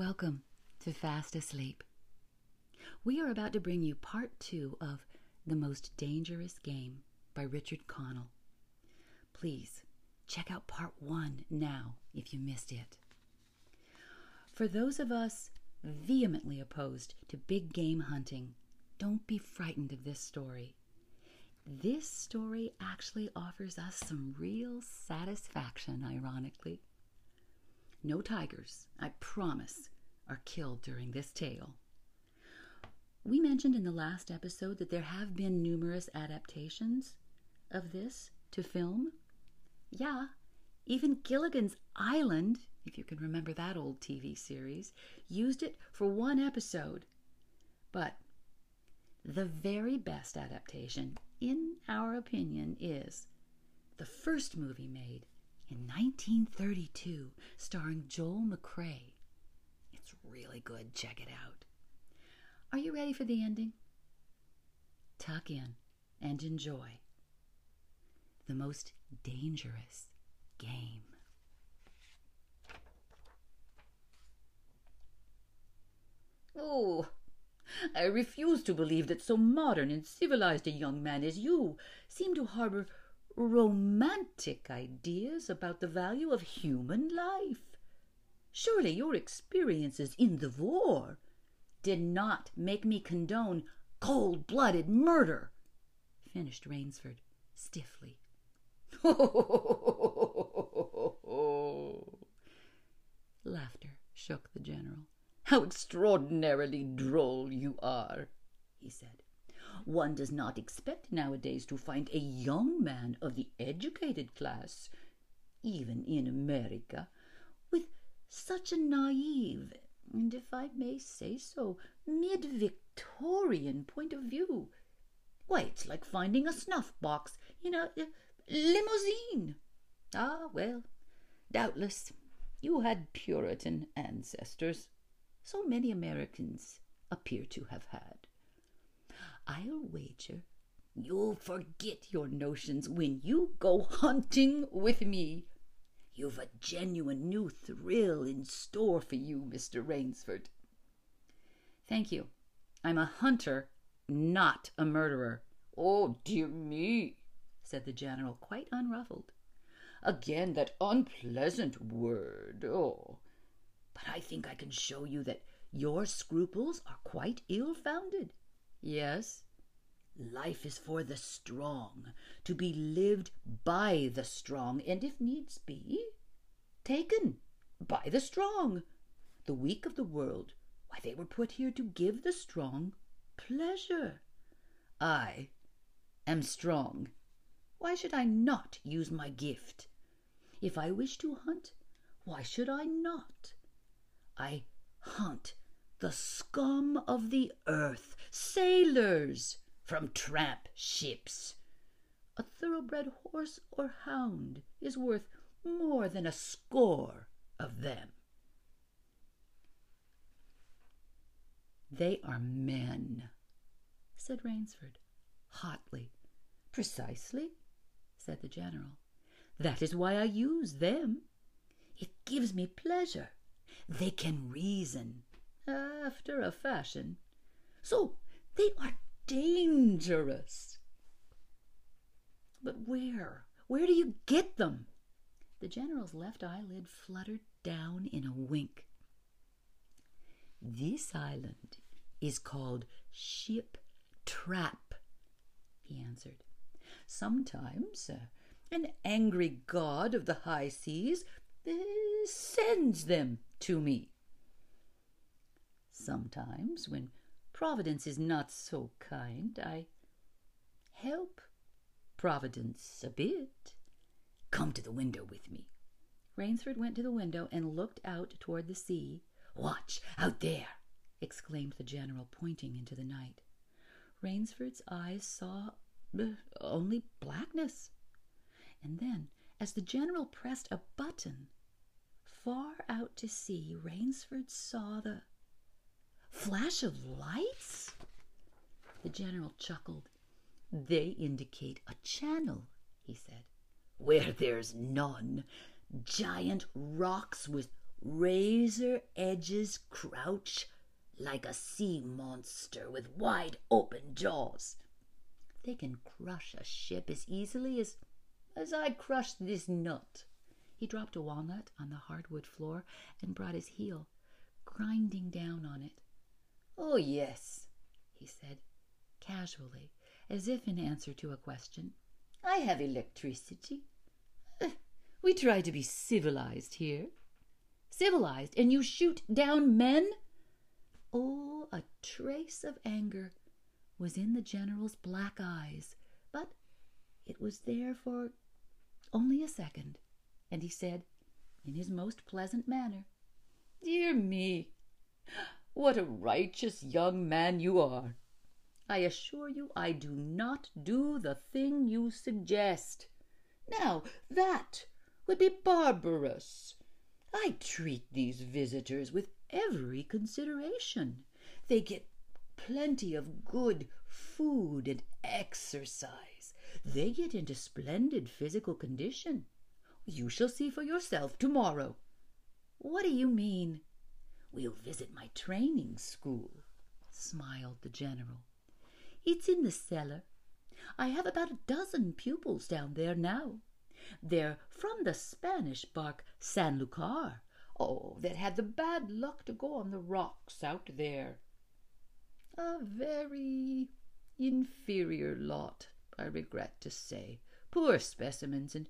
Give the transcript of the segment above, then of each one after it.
Welcome to Fast Asleep. We are about to bring you part two of The Most Dangerous Game by Richard Connell. Please check out part one now if you missed it. For those of us vehemently opposed to big game hunting, don't be frightened of this story. This story actually offers us some real satisfaction, ironically. No tigers, I promise, are killed during this tale. We mentioned in the last episode that there have been numerous adaptations of this to film. Yeah, even Gilligan's Island, if you can remember that old TV series, used it for one episode. But the very best adaptation, in our opinion, is the first movie made in 1932, starring Joel McCrea. It's really good. Check it out. Are you ready for the ending? Tuck in and enjoy the most dangerous game. Oh, I refuse to believe that so modern and civilized a young man as you seem to harbor romantic ideas about the value of human life. Surely your experiences in the war did not make me condone cold blooded murder, finished Rainsford stiffly. Laughter shook the general. How extraordinarily droll you are, he said. One does not expect nowadays to find a young man of the educated class, even in America, with such a naive, and if I may say so, mid Victorian point of view. Why, it's like finding a snuff box in a, a limousine. Ah, well, doubtless you had Puritan ancestors. So many Americans appear to have had. I'll wager you'll forget your notions when you go hunting with me. You've a genuine new thrill in store for you, Mr. Rainsford. Thank you. I'm a hunter, not a murderer. Oh, dear me, said the general, quite unruffled. Again that unpleasant word. Oh, but I think I can show you that your scruples are quite ill founded. Yes, life is for the strong, to be lived by the strong, and if needs be, taken by the strong. The weak of the world, why, they were put here to give the strong pleasure. I am strong. Why should I not use my gift? If I wish to hunt, why should I not? I hunt the scum of the earth, sailors from tramp ships. A thoroughbred horse or hound is worth more than a score of them. They are men, said Rainsford hotly. Precisely, said the general. That is why I use them. It gives me pleasure. They can reason, after a fashion. So they are dangerous. But where? Where do you get them? The general's left eyelid fluttered down in a wink. This island is called Ship Trap, he answered. Sometimes uh, an angry god of the high seas uh, sends them to me. Sometimes, when Providence is not so kind, I help Providence a bit. Come to the window with me. Rainsford went to the window and looked out toward the sea. Watch out there! exclaimed the general, pointing into the night. Rainsford's eyes saw uh, only blackness. And then, as the general pressed a button, far out to sea, Rainsford saw the flash of lights. The general chuckled. They indicate a channel, he said, where there's none. Giant rocks with razor edges crouch like a sea monster with wide open jaws. They can crush a ship as easily as as I crushed this nut. He dropped a walnut on the hardwood floor and brought his heel, grinding down on it. Oh, yes, he said, casually, as if in answer to a question. I have electricity. Eh, we try to be civilized here. Civilized, and you shoot down men? Oh, a trace of anger was in the general's black eyes, but it was there for only a second, and he said, in his most pleasant manner, Dear me, what a righteous young man you are! I assure you I do not do the thing you suggest. Now that would be barbarous. I treat these visitors with every consideration. They get plenty of good food and exercise. They get into splendid physical condition. You shall see for yourself tomorrow. What do you mean? We'll visit my training school, smiled the general. It's in the cellar. I have about a dozen pupils down there now. They're from the Spanish bark San Lucar. Oh, that had the bad luck to go on the rocks out there. A very inferior lot, I regret to say. Poor specimens, and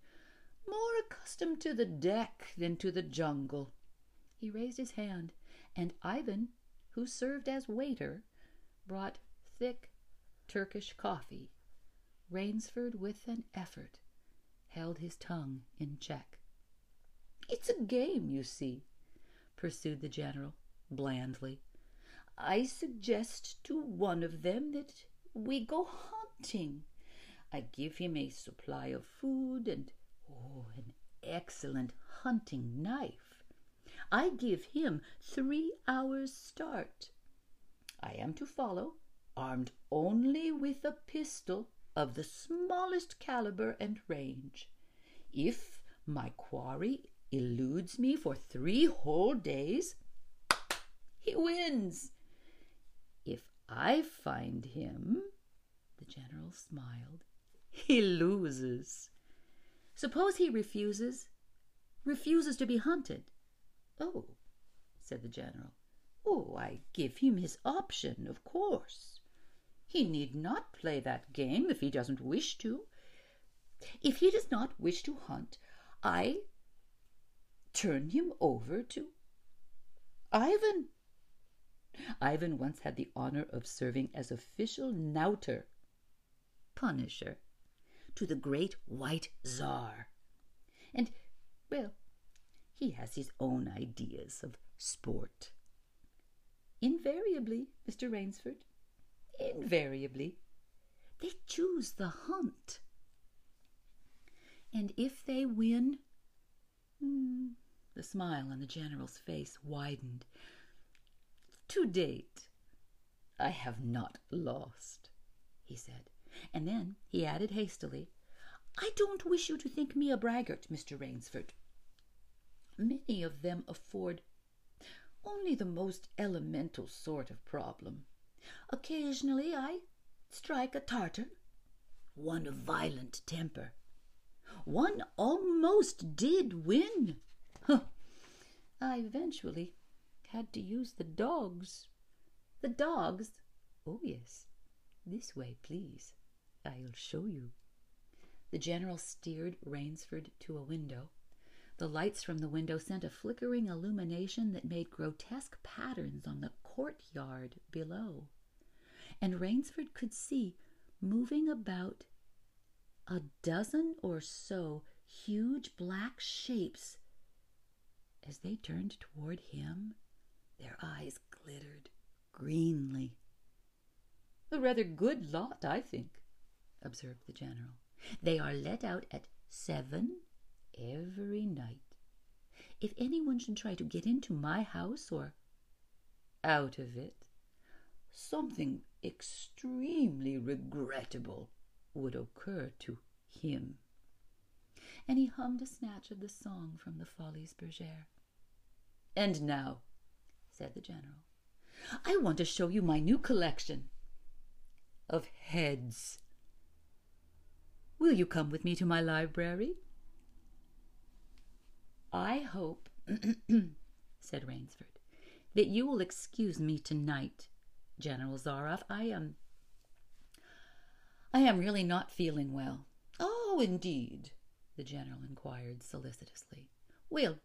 more accustomed to the deck than to the jungle. He raised his hand, and Ivan, who served as waiter, brought thick Turkish coffee. Rainsford, with an effort, held his tongue in check. It's a game, you see, pursued the general blandly. I suggest to one of them that we go hunting. I give him a supply of food and oh, an excellent hunting knife. I give him three hours' start. I am to follow, armed only with a pistol of the smallest caliber and range. If my quarry eludes me for three whole days, he wins. If I find him, the general smiled, he loses. Suppose he refuses, refuses to be hunted. Oh, said the general. Oh, I give him his option, of course. He need not play that game if he doesn't wish to. If he does not wish to hunt, I turn him over to Ivan. Ivan once had the honor of serving as official knouter, punisher, to the great white czar. And, well, he has his own ideas of sport. Invariably, Mr. Rainsford, invariably, they choose the hunt. And if they win, hmm, the smile on the general's face widened. To date, I have not lost, he said. And then he added hastily, I don't wish you to think me a braggart, Mr. Rainsford. Many of them afford only the most elemental sort of problem. Occasionally I strike a Tartar, one of violent temper. One almost did win. I eventually had to use the dogs. The dogs? Oh, yes. This way, please. I'll show you. The general steered Rainsford to a window. The lights from the window sent a flickering illumination that made grotesque patterns on the courtyard below. And Rainsford could see, moving about, a dozen or so huge black shapes. As they turned toward him, their eyes glittered greenly. A rather good lot, I think, observed the general. They are let out at seven every night. If anyone should try to get into my house or out of it, something extremely regrettable would occur to him. And he hummed a snatch of the song from the Folies Bergère. And now, said the general, I want to show you my new collection of heads. Will you come with me to my library? I hope, said Rainsford, that you will excuse me tonight, General Zaroff. I am. I am really not feeling well. Oh, indeed, the general inquired solicitously. Well,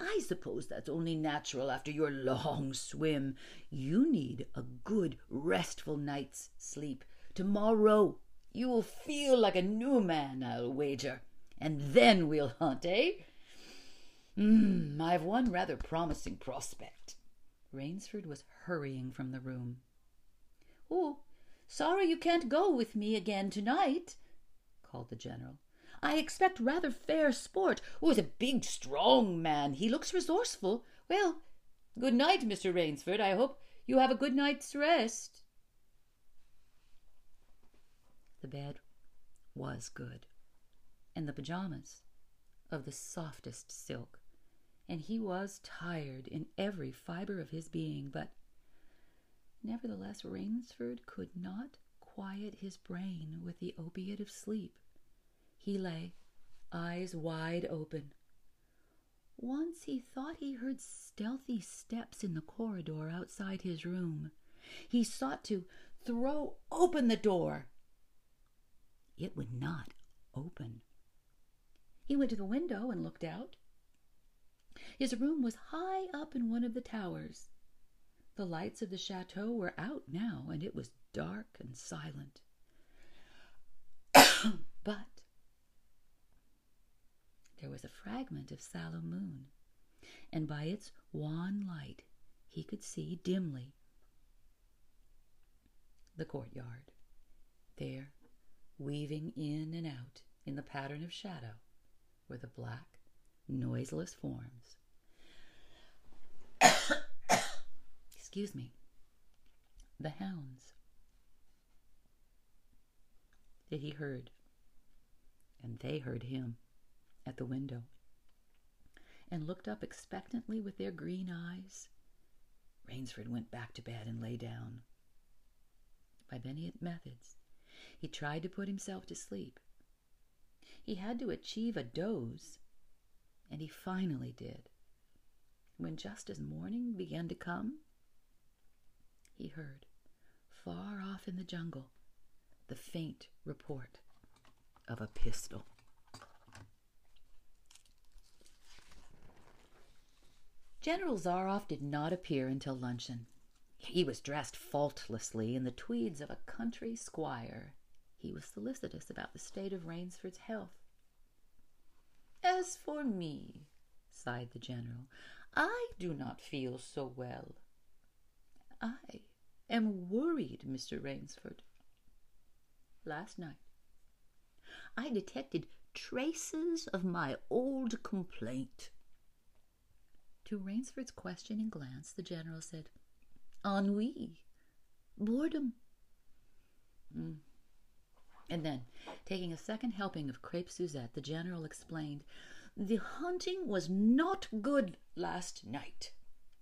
I suppose that's only natural after your long swim. You need a good, restful night's sleep. Tomorrow you will feel like a new man, I'll wager. And then we'll hunt, eh? Hmm, I've one rather promising prospect. Rainsford was hurrying from the room. Oh, sorry you can't go with me again tonight, called the general. I expect rather fair sport. Oh, he's a big, strong man. He looks resourceful. Well, good night, Mr. Rainsford. I hope you have a good night's rest. The bed was good, and the pajamas of the softest silk, and he was tired in every fiber of his being, but nevertheless Rainsford could not quiet his brain with the opiate of sleep. He lay, eyes wide open. Once he thought he heard stealthy steps in the corridor outside his room. He sought to throw open the door. It would not open. He went to the window and looked out. His room was high up in one of the towers. The lights of the chateau were out now, and it was dark and silent. but there was a fragment of sallow moon, and by its wan light he could see dimly the courtyard. There, weaving in and out in the pattern of shadow, were the black, noiseless forms. Excuse me. The hounds that he heard, and they heard him at the window and looked up expectantly with their green eyes. Rainsford went back to bed and lay down. By many methods, he tried to put himself to sleep. He had to achieve a doze, and he finally did. When just as morning began to come, he heard, far off in the jungle, the faint report of a pistol. General Zaroff did not appear until luncheon. He was dressed faultlessly in the tweeds of a country squire. He was solicitous about the state of Rainsford's health. As for me, sighed the general, I do not feel so well. I am worried, Mr. Rainsford. Last night, I detected traces of my old complaint to Rainsford's questioning glance, the general said, Ennui, boredom. Mm. And then, taking a second helping of crepe Suzette, the general explained, The hunting was not good last night.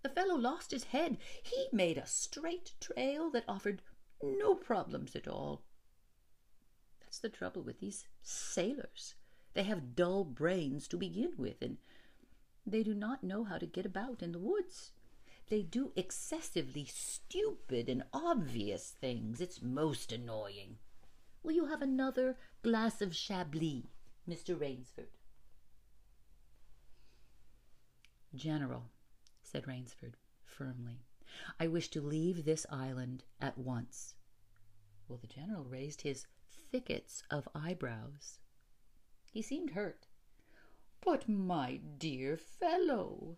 The fellow lost his head. He made a straight trail that offered no problems at all. That's the trouble with these sailors. They have dull brains to begin with, and they do not know how to get about in the woods. They do excessively stupid and obvious things. It's most annoying. Will you have another glass of Chablis, Mr. Rainsford? General, said Rainsford firmly, I wish to leave this island at once. Well, the general raised his thickets of eyebrows. He seemed hurt. But, my dear fellow,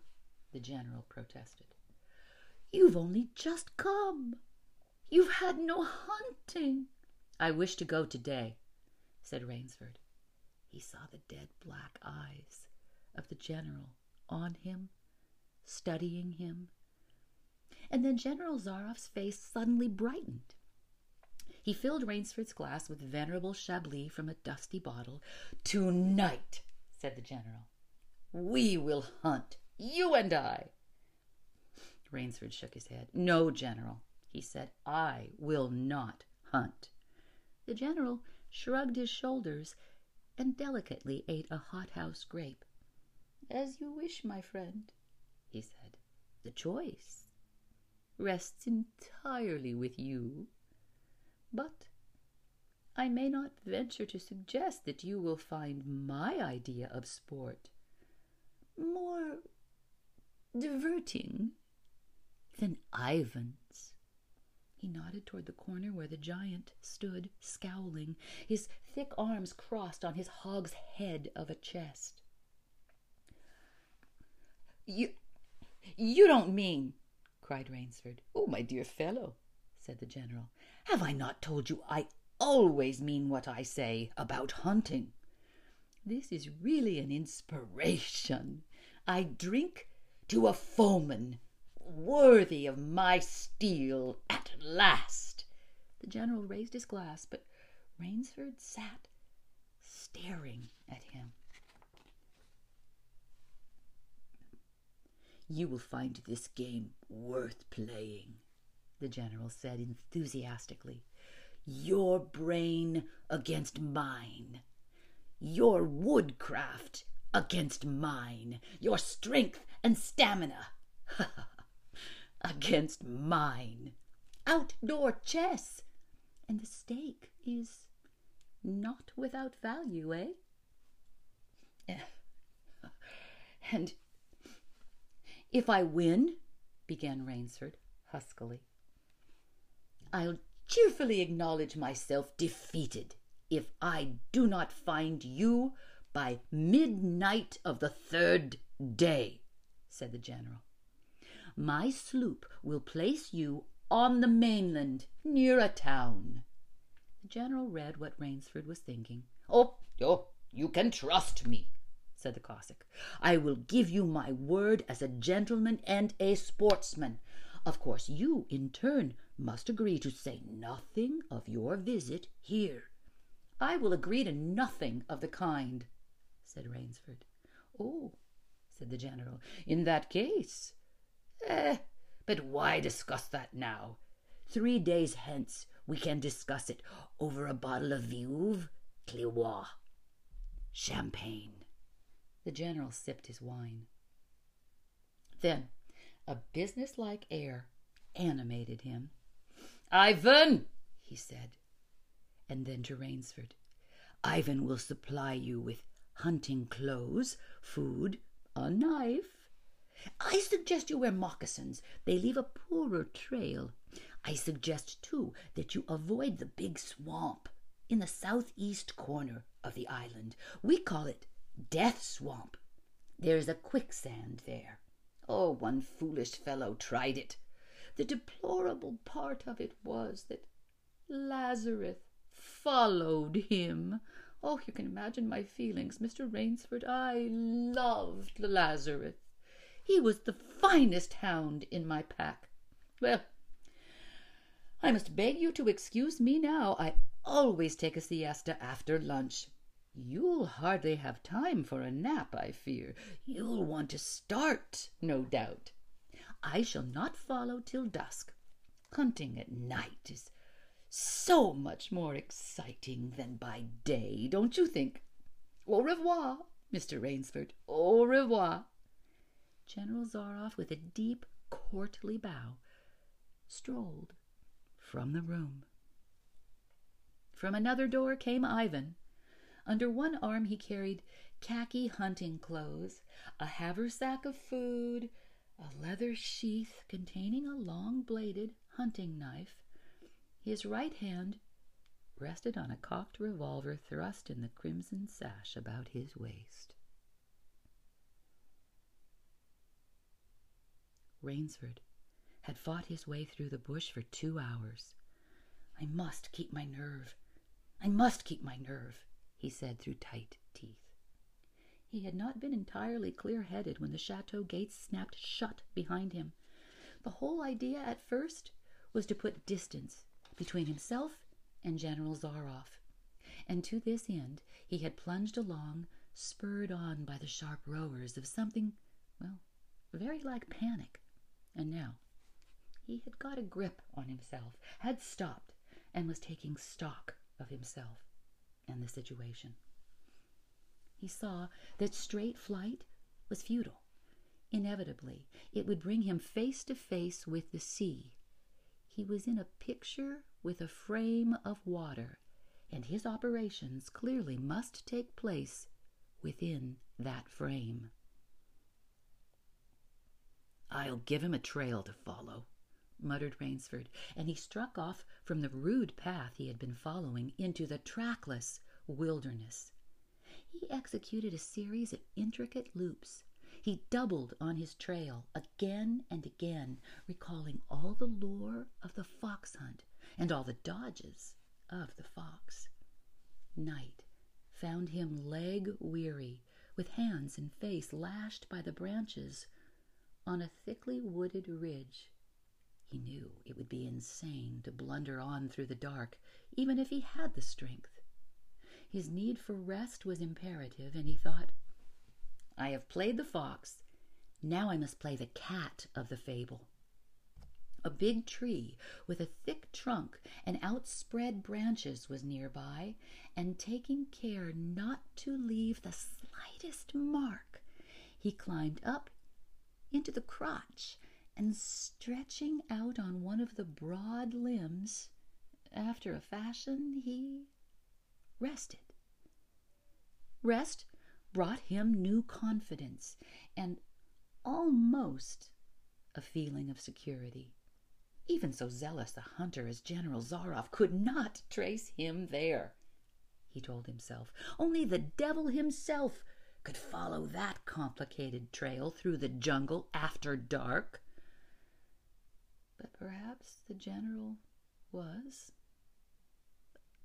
the general protested, you've only just come. You've had no hunting. I wish to go today, said Rainsford. He saw the dead black eyes of the general on him, studying him. And then General Zaroff's face suddenly brightened. He filled Rainsford's glass with venerable Chablis from a dusty bottle. Tonight, said the general. We will hunt, you and I. Rainsford shook his head. No, General, he said, I will not hunt. The General shrugged his shoulders and delicately ate a hothouse grape. As you wish, my friend, he said. The choice rests entirely with you. But I may not venture to suggest that you will find my idea of sport more diverting than Ivan's. He nodded toward the corner where the giant stood, scowling, his thick arms crossed on his hogshead of a chest. You, you don't mean, cried Rainsford. Oh, my dear fellow, said the general, have I not told you I always mean what I say about hunting? This is really an inspiration. I drink to a foeman worthy of my steel at last. The general raised his glass, but Rainsford sat staring at him. You will find this game worth playing, the general said enthusiastically. Your brain against mine, your woodcraft against mine, your strength and stamina against mine. Outdoor chess, and the stake is not without value, eh? And if I win, began Rainsford huskily, I'll cheerfully acknowledge myself defeated if I do not find you by midnight of the third day, said the general. My sloop will place you on the mainland near a town. The general read what Rainsford was thinking. Oh, oh, you can trust me, said the Cossack. I will give you my word as a gentleman and a sportsman. Of course, you, in turn, must agree to say nothing of your visit here. I will agree to nothing of the kind, said Rainsford. Oh, said the general, in that case Eh, but why discuss that now? Three days hence we can discuss it over a bottle of Veuve Clicquot. Champagne. The general sipped his wine. Then a businesslike air animated him. Ivan, he said, and then to Rainsford, Ivan will supply you with hunting clothes, food, a knife, I suggest you wear moccasins. They leave a poorer trail. I suggest, too, that you avoid the big swamp in the southeast corner of the island. We call it Death Swamp. There's a quicksand there. Oh, one foolish fellow tried it. The deplorable part of it was that Lazarus followed him. Oh, you can imagine my feelings, Mr. Rainsford. I loved Lazarus. He was the finest hound in my pack. Well, I must beg you to excuse me now. I always take a siesta after lunch. You'll hardly have time for a nap, I fear. You'll want to start, no doubt. I shall not follow till dusk. Hunting at night is so much more exciting than by day, don't you think? Au revoir, Mr. Rainsford. Au revoir. General Zaroff, with a deep, courtly bow, strolled from the room. From another door came Ivan. Under one arm he carried khaki hunting clothes, a haversack of food, a leather sheath containing a long bladed hunting knife. His right hand rested on a cocked revolver thrust in the crimson sash about his waist. Rainsford had fought his way through the bush for two hours. I must keep my nerve. I must keep my nerve, he said through tight teeth. He had not been entirely clear headed when the chateau gates snapped shut behind him. The whole idea at first was to put distance between himself and General Zaroff, and to this end he had plunged along, spurred on by the sharp rowels of something, well, very like panic. And now, He had got a grip on himself, had stopped, and was taking stock of himself and the situation. He saw that straight flight was futile. Inevitably, it would bring him face to face with the sea. He was in a picture with a frame of water, and his operations clearly must take place within that frame. I'll give him a trail to follow, muttered Rainsford, and he struck off from the rude path he had been following into the trackless wilderness. He executed a series of intricate loops. He doubled on his trail again and again, recalling all the lore of the fox hunt and all the dodges of the fox. Night found him leg weary, with hands and face lashed by the branches on a thickly wooded ridge. He knew it would be insane to blunder on through the dark, even if he had the strength. His need for rest was imperative, and he thought, I have played the fox. Now I must play the cat of the fable. A big tree with a thick trunk and outspread branches was nearby, and taking care not to leave the slightest mark, he climbed up into the crotch and stretching out on one of the broad limbs, after a fashion, he rested. Rest brought him new confidence and almost a feeling of security. Even so zealous a hunter as General Zaroff could not trace him there, he told himself. Only the devil himself could follow that complicated trail through the jungle after dark. But perhaps the general was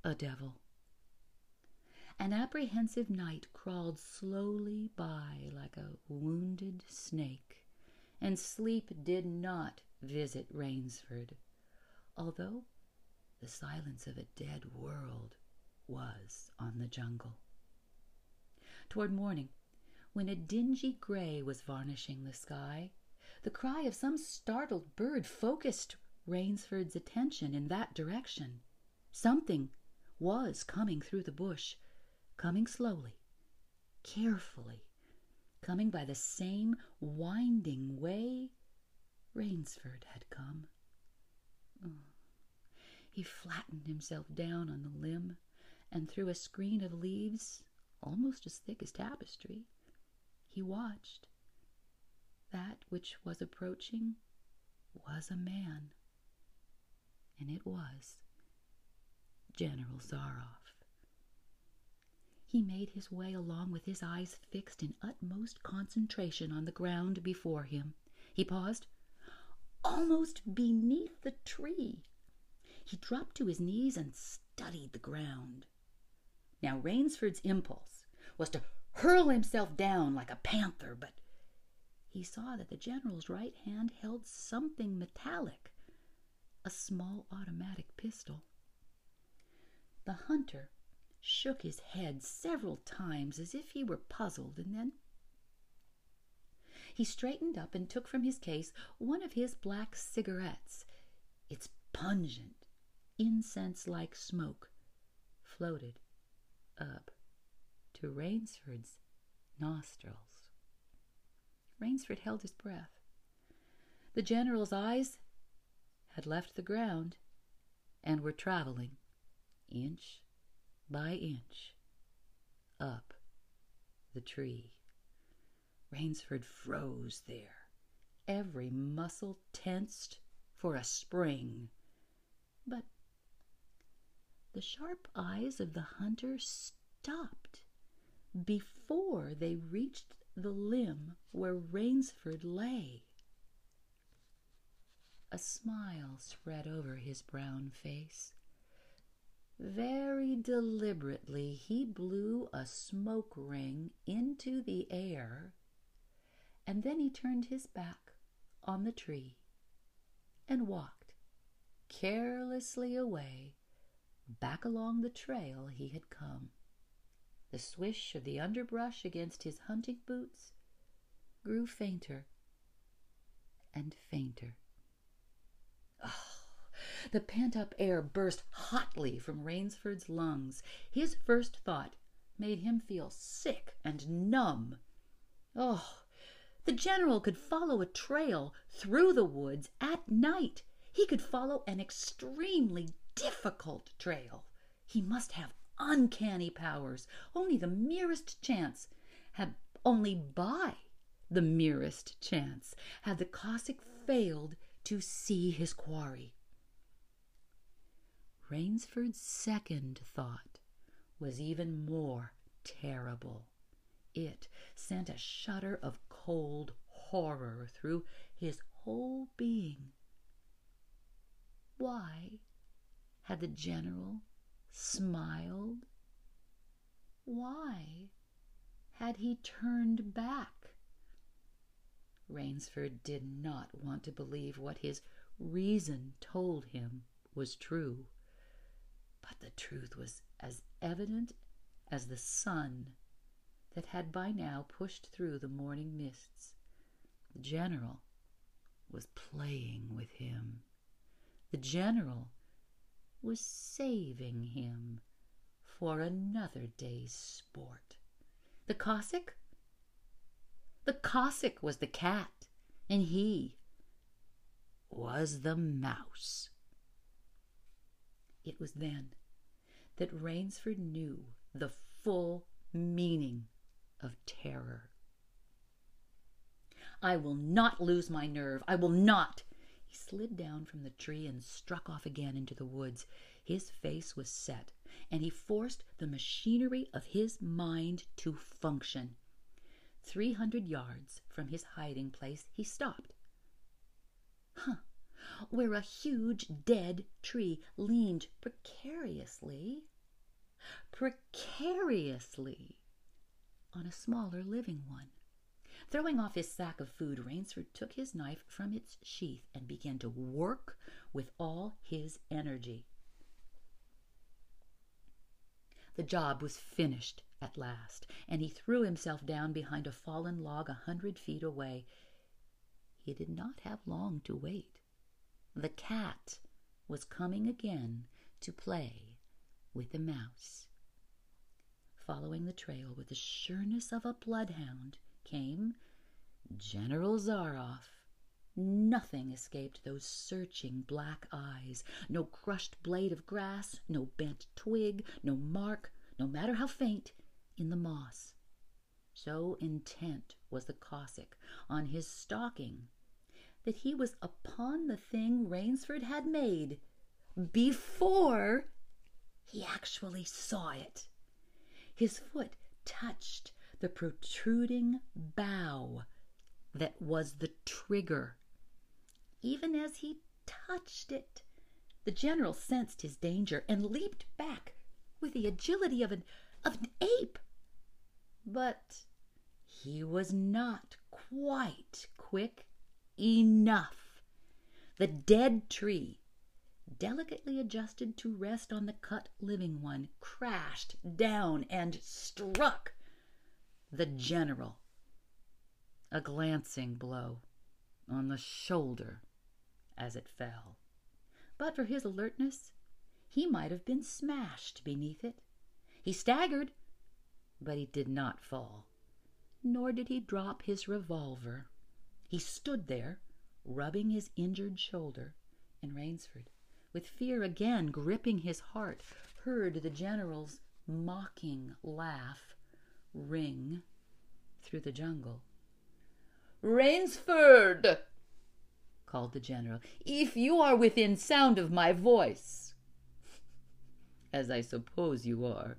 a devil. An apprehensive night crawled slowly by like a wounded snake, and sleep did not visit Rainsford, although the silence of a dead world was on the jungle. Toward morning, when a dingy gray was varnishing the sky, the cry of some startled bird focused Rainsford's attention in that direction. Something was coming through the bush, coming slowly, carefully, coming by the same winding way Rainsford had come. Oh. He flattened himself down on the limb, and through a screen of leaves almost as thick as tapestry, he watched. That which was approaching was a man, and it was General Zaroff. He made his way along with his eyes fixed in utmost concentration on the ground before him. He paused almost beneath the tree. He dropped to his knees and studied the ground. Now, Rainsford's impulse was to hurl himself down like a panther, but he saw that the general's right hand held something metallic a small automatic pistol. The hunter shook his head several times as if he were puzzled, and then he straightened up and took from his case one of his black cigarettes. Its pungent, incense like smoke floated up to Rainsford's nostrils. Rainsford held his breath. The general's eyes had left the ground and were traveling inch by inch up the tree. Rainsford froze there, every muscle tensed for a spring. But the sharp eyes of the hunter stopped before they reached the limb where Rainsford lay. A smile spread over his brown face. Very deliberately, he blew a smoke ring into the air, and then he turned his back on the tree and walked carelessly away back along the trail he had come. The swish of the underbrush against his hunting boots grew fainter and fainter. Oh, The pent up air burst hotly from Rainsford's lungs. His first thought made him feel sick and numb. Oh, the general could follow a trail through the woods at night. He could follow an extremely difficult trail. He must have uncanny powers. Only the merest chance had only by the merest chance had the Cossack failed to see his quarry. Rainsford's second thought was even more terrible. It sent a shudder of cold horror through his whole being. Why had the general smiled? Why had he turned back? Rainsford did not want to believe what his reason told him was true, but the truth was as evident as the sun that had by now pushed through the morning mists. The general was playing with him. The general was saving him for another day's sport. The Cossack? The Cossack was the cat, and he was the mouse. It was then that Rainsford knew the full meaning of terror. I will not lose my nerve. I will not. He slid down from the tree and struck off again into the woods. His face was set, and he forced the machinery of his mind to function. Three hundred yards from his hiding place, he stopped. Huh! Where a huge dead tree leaned precariously, precariously on a smaller living one. Throwing off his sack of food, Rainsford took his knife from its sheath and began to work with all his energy. The job was finished at last, and he threw himself down behind a fallen log a hundred feet away. He did not have long to wait. The cat was coming again to play with the mouse. Following the trail with the sureness of a bloodhound, came General Zaroff. Nothing escaped those searching black eyes. No crushed blade of grass, no bent twig, no mark, no matter how faint, in the moss. So intent was the Cossack on his stalking that he was upon the thing Rainsford had made before he actually saw it. His foot touched the protruding bough that was the trigger. Even as he touched it, the general sensed his danger and leaped back with the agility of an, of an ape. But he was not quite quick enough. The dead tree, delicately adjusted to rest on the cut living one, crashed down and struck the general. A glancing blow on the shoulder as it fell. But for his alertness, he might have been smashed beneath it. He staggered, but he did not fall, nor did he drop his revolver. He stood there, rubbing his injured shoulder, and Rainsford, with fear again gripping his heart, heard the general's mocking laugh ring through the jungle. Rainsford, called the general, if you are within sound of my voice, as I suppose you are,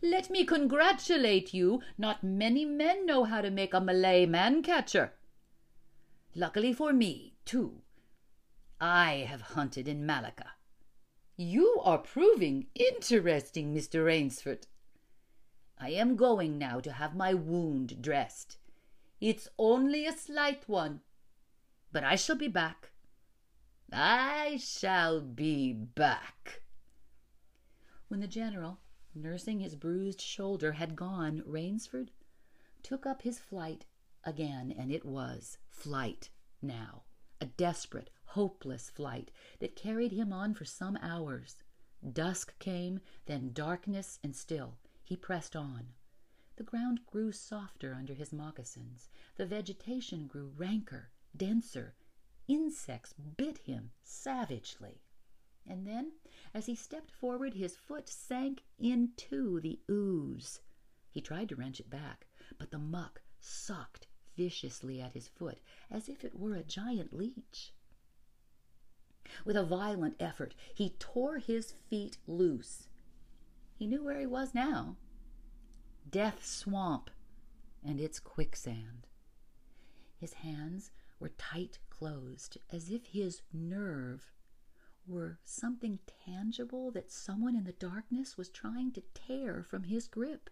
let me congratulate you. Not many men know how to make a Malay man catcher. Luckily for me, too, I have hunted in Malacca. You are proving interesting, Mr. Rainsford. I am going now to have my wound dressed. It's only a slight one, but I shall be back. I shall be back. When the general, nursing his bruised shoulder, had gone, Rainsford took up his flight again, and it was flight now, a desperate, hopeless flight that carried him on for some hours. Dusk came, then darkness, and still he pressed on. The ground grew softer under his moccasins. The vegetation grew ranker, denser. Insects bit him savagely. And then, as he stepped forward, his foot sank into the ooze. He tried to wrench it back, but the muck sucked viciously at his foot as if it were a giant leech. With a violent effort, he tore his feet loose. He knew where he was now Death Swamp and its quicksand. His hands were tight closed, as if his nerve were something tangible that someone in the darkness was trying to tear from his grip.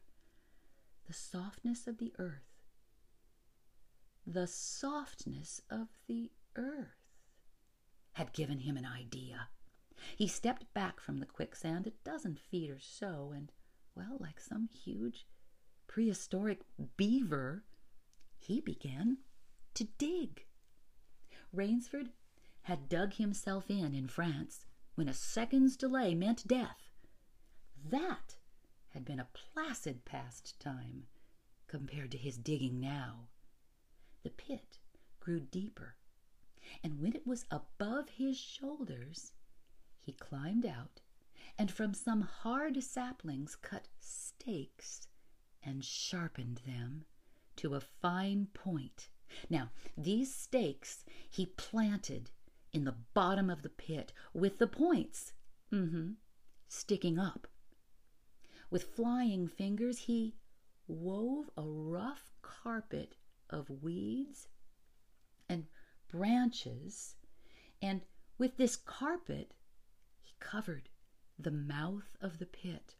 The softness of the earth. The softness of the earth had given him an idea. He stepped back from the quicksand a dozen feet or so, and, well, like some huge prehistoric beaver, he began to dig. Rainsford had dug himself in in France when a second's delay meant death. That had been a placid pastime compared to his digging now. The pit grew deeper and when it was above his shoulders, he climbed out and from some hard saplings cut stakes and sharpened them to a fine point. Now, these stakes he planted in the bottom of the pit with the points mm-hmm, sticking up. With flying fingers, he wove a rough carpet of weeds and branches, and with this carpet he covered the mouth of the pit.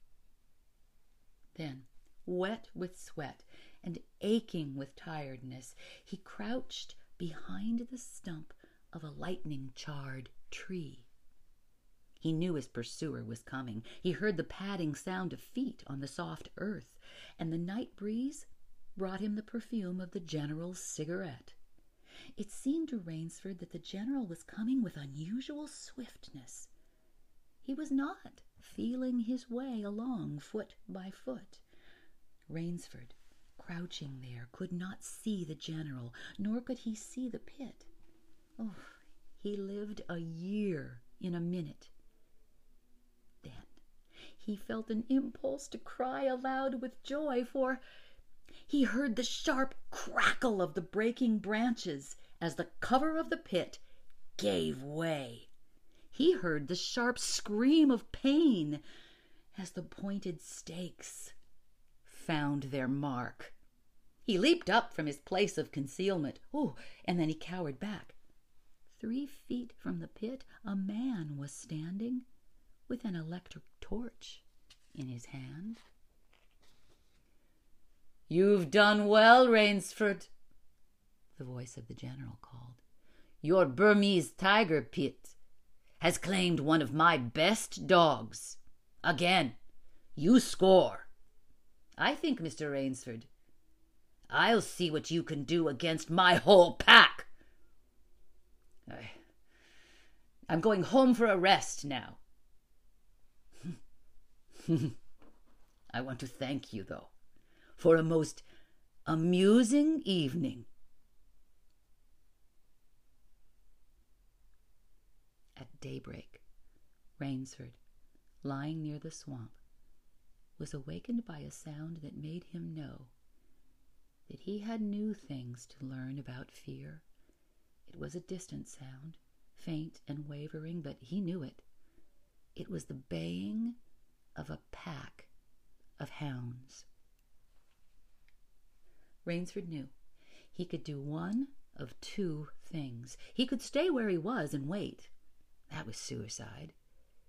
Then, wet with sweat and aching with tiredness, he crouched behind the stump of a lightning charred tree. He knew his pursuer was coming. He heard the padding sound of feet on the soft earth, and the night breeze brought him the perfume of the general's cigarette. It seemed to Rainsford that the general was coming with unusual swiftness. He was not feeling his way along foot by foot. Rainsford, crouching there, could not see the general, nor could he see the pit. Oh, he lived a year in a minute. Then he felt an impulse to cry aloud with joy, for he heard the sharp crackle of the breaking branches as the cover of the pit gave way. He heard the sharp scream of pain as the pointed stakes found their mark. He leaped up from his place of concealment. Oh, and then he cowered back. Three feet from the pit, a man was standing with an electric torch in his hand. You've done well, Rainsford, the voice of the general called. Your Burmese tiger pit has claimed one of my best dogs. Again, you score. I think, Mr. Rainsford, I'll see what you can do against my whole pack. I, I'm going home for a rest now. I want to thank you, though for a most amusing evening. At daybreak, Rainsford, lying near the swamp, was awakened by a sound that made him know that he had new things to learn about fear. It was a distant sound, faint and wavering, but he knew it. It was the baying of a pack of hounds. Rainsford knew he could do one of two things. He could stay where he was and wait. That was suicide.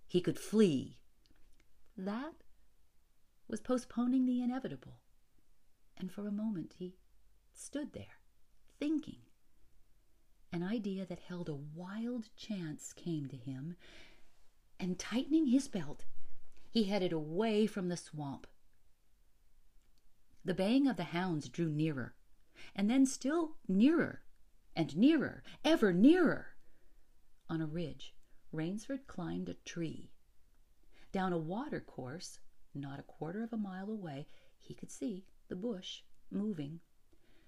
He could flee. That was postponing the inevitable. And for a moment he stood there, thinking. An idea that held a wild chance came to him, and tightening his belt, he headed away from the swamp the baying of the hounds drew nearer, and then still nearer and nearer, ever nearer. on a ridge, Rainsford climbed a tree. Down a water course, not a quarter of a mile away, he could see the bush moving.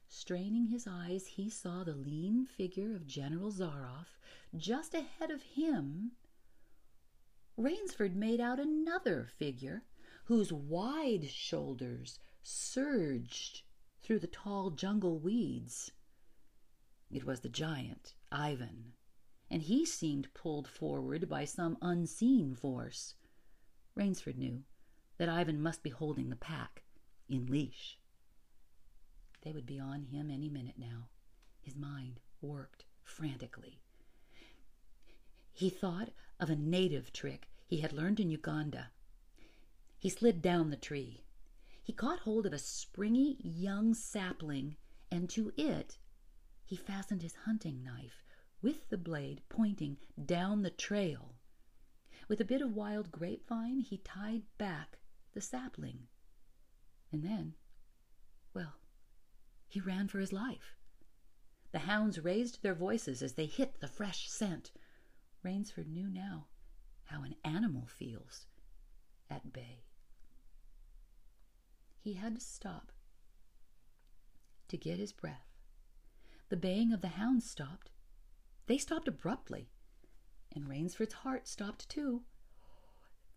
Straining his eyes, he saw the lean figure of General Zaroff. Just ahead of him, Rainsford made out another figure whose wide shoulders surged through the tall jungle weeds. It was the giant, Ivan, and he seemed pulled forward by some unseen force. Rainsford knew that Ivan must be holding the pack in leash. They would be on him any minute now. His mind worked frantically. He thought of a native trick he had learned in Uganda. He slid down the tree. He caught hold of a springy young sapling, and to it he fastened his hunting knife, with the blade pointing down the trail. With a bit of wild grapevine, he tied back the sapling. And then, well, he ran for his life. The hounds raised their voices as they hit the fresh scent. Rainsford knew now how an animal feels at bay. He had to stop to get his breath. The baying of the hounds stopped. They stopped abruptly, and Rainsford's heart stopped too.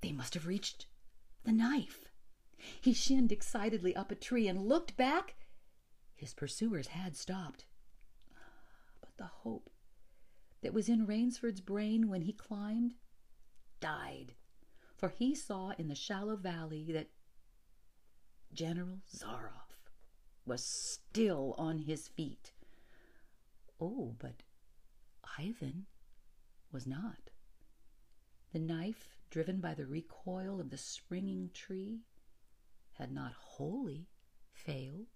They must have reached the knife. He shinned excitedly up a tree and looked back. His pursuers had stopped. But the hope that was in Rainsford's brain when he climbed died, for he saw in the shallow valley that General Zaroff was still on his feet. Oh, but Ivan was not. The knife, driven by the recoil of the springing tree, had not wholly failed.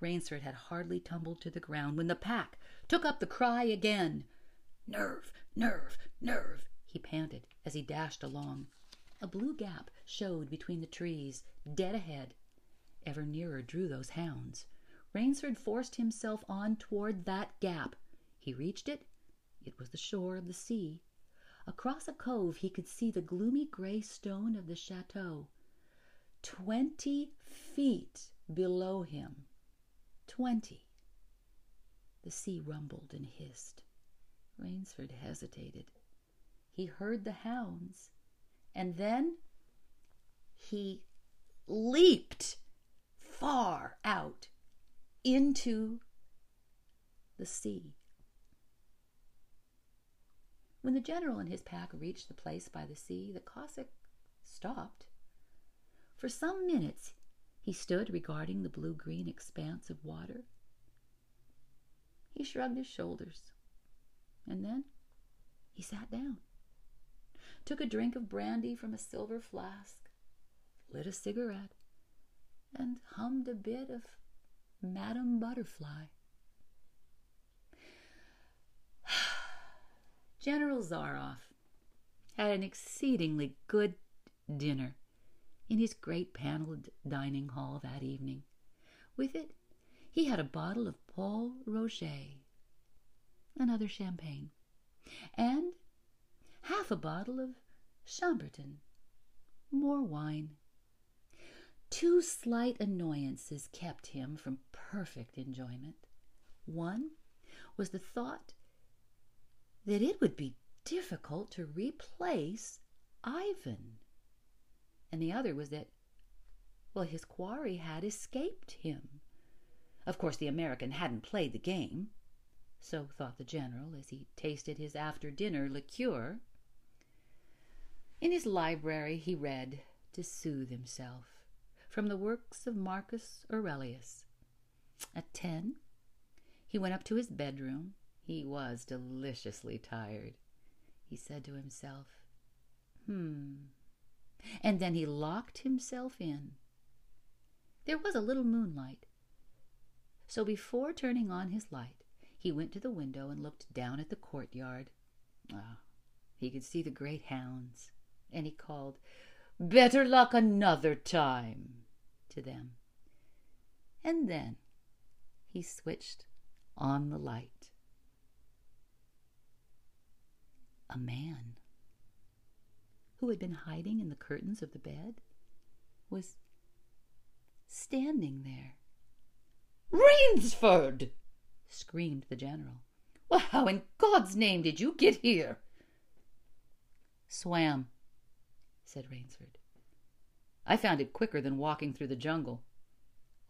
Rainsford had hardly tumbled to the ground when the pack took up the cry again. Nerve, nerve, nerve, he panted as he dashed along. A blue gap showed between the trees, dead ahead. Ever nearer drew those hounds. Rainsford forced himself on toward that gap. He reached it. It was the shore of the sea. Across a cove he could see the gloomy gray stone of the chateau. Twenty feet below him. Twenty. The sea rumbled and hissed. Rainsford hesitated. He heard the hounds, and then he leaped far out into the sea. When the general and his pack reached the place by the sea, the Cossack stopped. For some minutes he stood regarding the blue green expanse of water. He shrugged his shoulders, and then he sat down, took a drink of brandy from a silver flask, lit a cigarette, and hummed a bit of Madame Butterfly. General Zaroff had an exceedingly good dinner in his great paneled dining hall that evening. With it, he had a bottle of Pol Roger, another champagne, and half a bottle of Chambertin, more wine. Two slight annoyances kept him from perfect enjoyment. One was the thought that it would be difficult to replace Ivan, and the other was that, well, his quarry had escaped him. Of course, the American hadn't played the game, so thought the general as he tasted his after dinner liqueur. In his library he read to soothe himself from the works of Marcus Aurelius. At ten, he went up to his bedroom. He was deliciously tired. He said to himself, Hmm. And then he locked himself in. There was a little moonlight. So before turning on his light, he went to the window and looked down at the courtyard. Ah, he could see the great hounds, and he called, Better luck another time to them. And then he switched on the light. A man who had been hiding in the curtains of the bed was standing there. Rainsford! screamed the general. Well, how in God's name did you get here? Swam, said Rainsford. I found it quicker than walking through the jungle.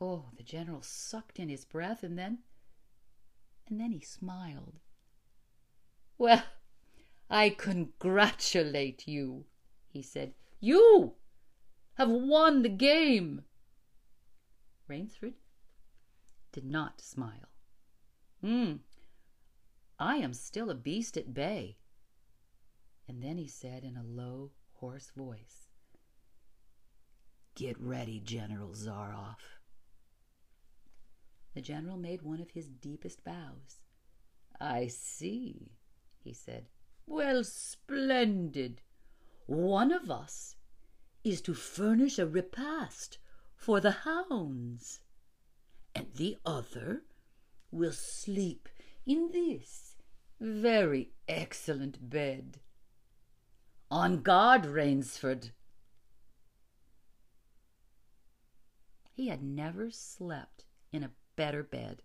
Oh, the general sucked in his breath and then. and then he smiled. Well, I congratulate you, he said. You have won the game. Rainsford did not smile. Hmm, I am still a beast at bay. And then he said in a low, hoarse voice, Get ready, General Zaroff. The general made one of his deepest bows. I see, he said. Well, splendid. One of us is to furnish a repast for the hounds, and the other will sleep in this very excellent bed. On guard, Rainsford. He had never slept in a better bed.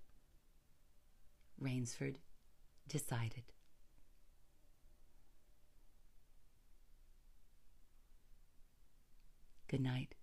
Rainsford decided. Good night.